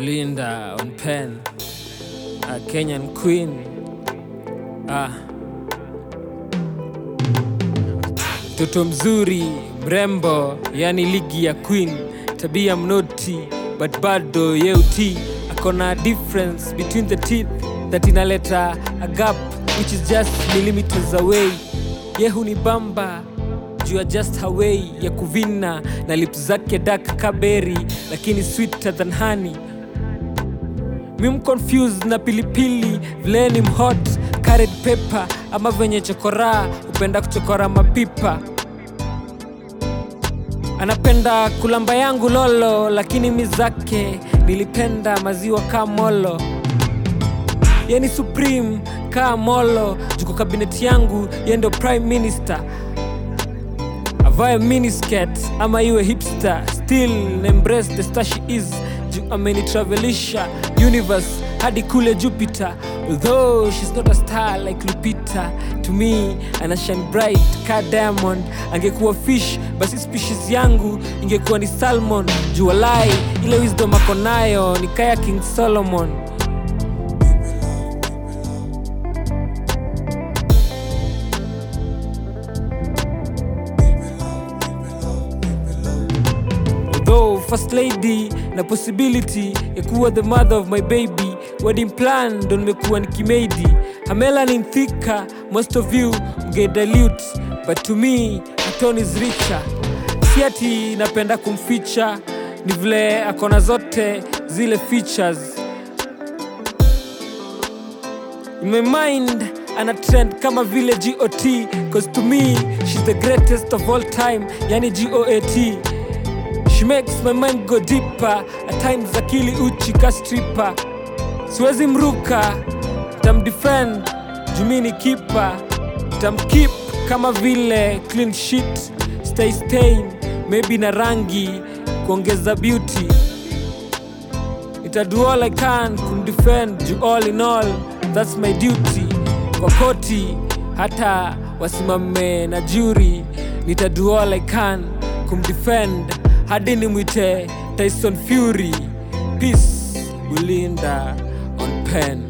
Linda on pen, a Kenyan queen. Ah. Mtoto mzuri mrembo, yani ligi ya queen, tabia mnoti but bado yeuti, akona difference between the teeth that inaleta a gap which is just millimeters away. Yehu ni bamba juu ya just way ya kuvina na lips zake dark kaberi, lakini sweeter than honey mim confused na pilipili vile mhot carrot pepper ama venye chokora hupenda kuchokora mapipa. Anapenda kulamba yangu lolo lakini mi zake nilipenda maziwa kaa molo. Yani ni supreme kaa molo juko kabineti yangu ye ndo prime minister. Avae miniskirt ama iwe hipster. Still embrace the star she is juu amenitravelisha universe hadi kule jupiter. Although she's not a star like lupita to me ana shine bright. Ka diamond angekuwa fish basi species yangu ingekuwa ni salmon. Juu walai ile wisdom ako ni kaya king solomon first lady na possibility ya kuwa the mother of my baby. Wedding plan ndo nimekuwa nikimeidi hamela ni mthika most of you mgedalute but to me atonis richa siati napenda kumficha ni vile akona zote zile features. In my mind ana trend kama vile got cause to me she's the greatest of all time yani goat She makes my mind go deeper. At times akili uchi ka stripper. Siwezi mruka. Tamdefend Jumini kipa Tamkeep kama vile clean sheet. Stay stain Maybe na rangi. Kuongeza beauty. Itadu all I can kumdefend Ju all in all. That's my duty. Kwa koti Hata wasimame na juri. Nitadu all I can kumdefend hadi nimwite Tyson Fury. Peace, Bulinda on pen.